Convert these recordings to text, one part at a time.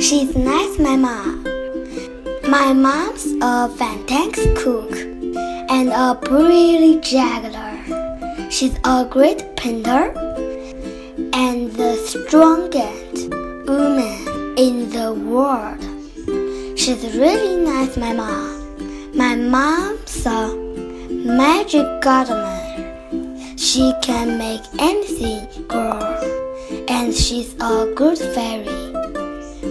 She's nice, my mom. My mom's a fantastic cook and a brilliant juggler. She's a great painter and the strongest woman in the world. She's really nice, my mom. My mom's a magic gardener. She can make anything grow, and she's a good fairy.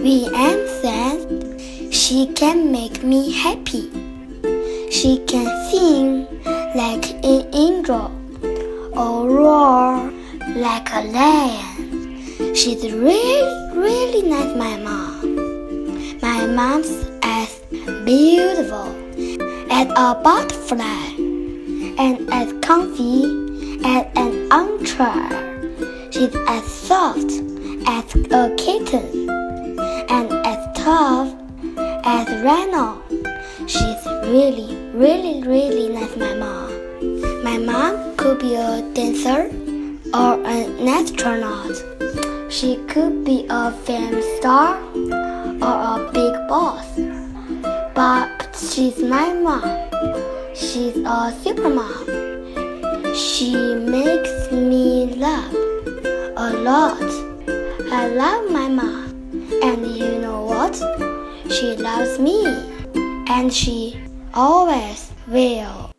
We am sad. She can make me happy. She can sing like an angel or roar like a lion. She's really, really nice, my mom. My mom's as beautiful as a butterfly and as comfy as an armchair. She's as soft as a kitten as Rhino. She's really, really, really nice, my mom. My mom could be a dancer or an astronaut. She could be a film star or a big boss. But she's my mom. She's a super mom. She makes me laugh a lot. I love my mom. And you know what? She loves me. And she always will.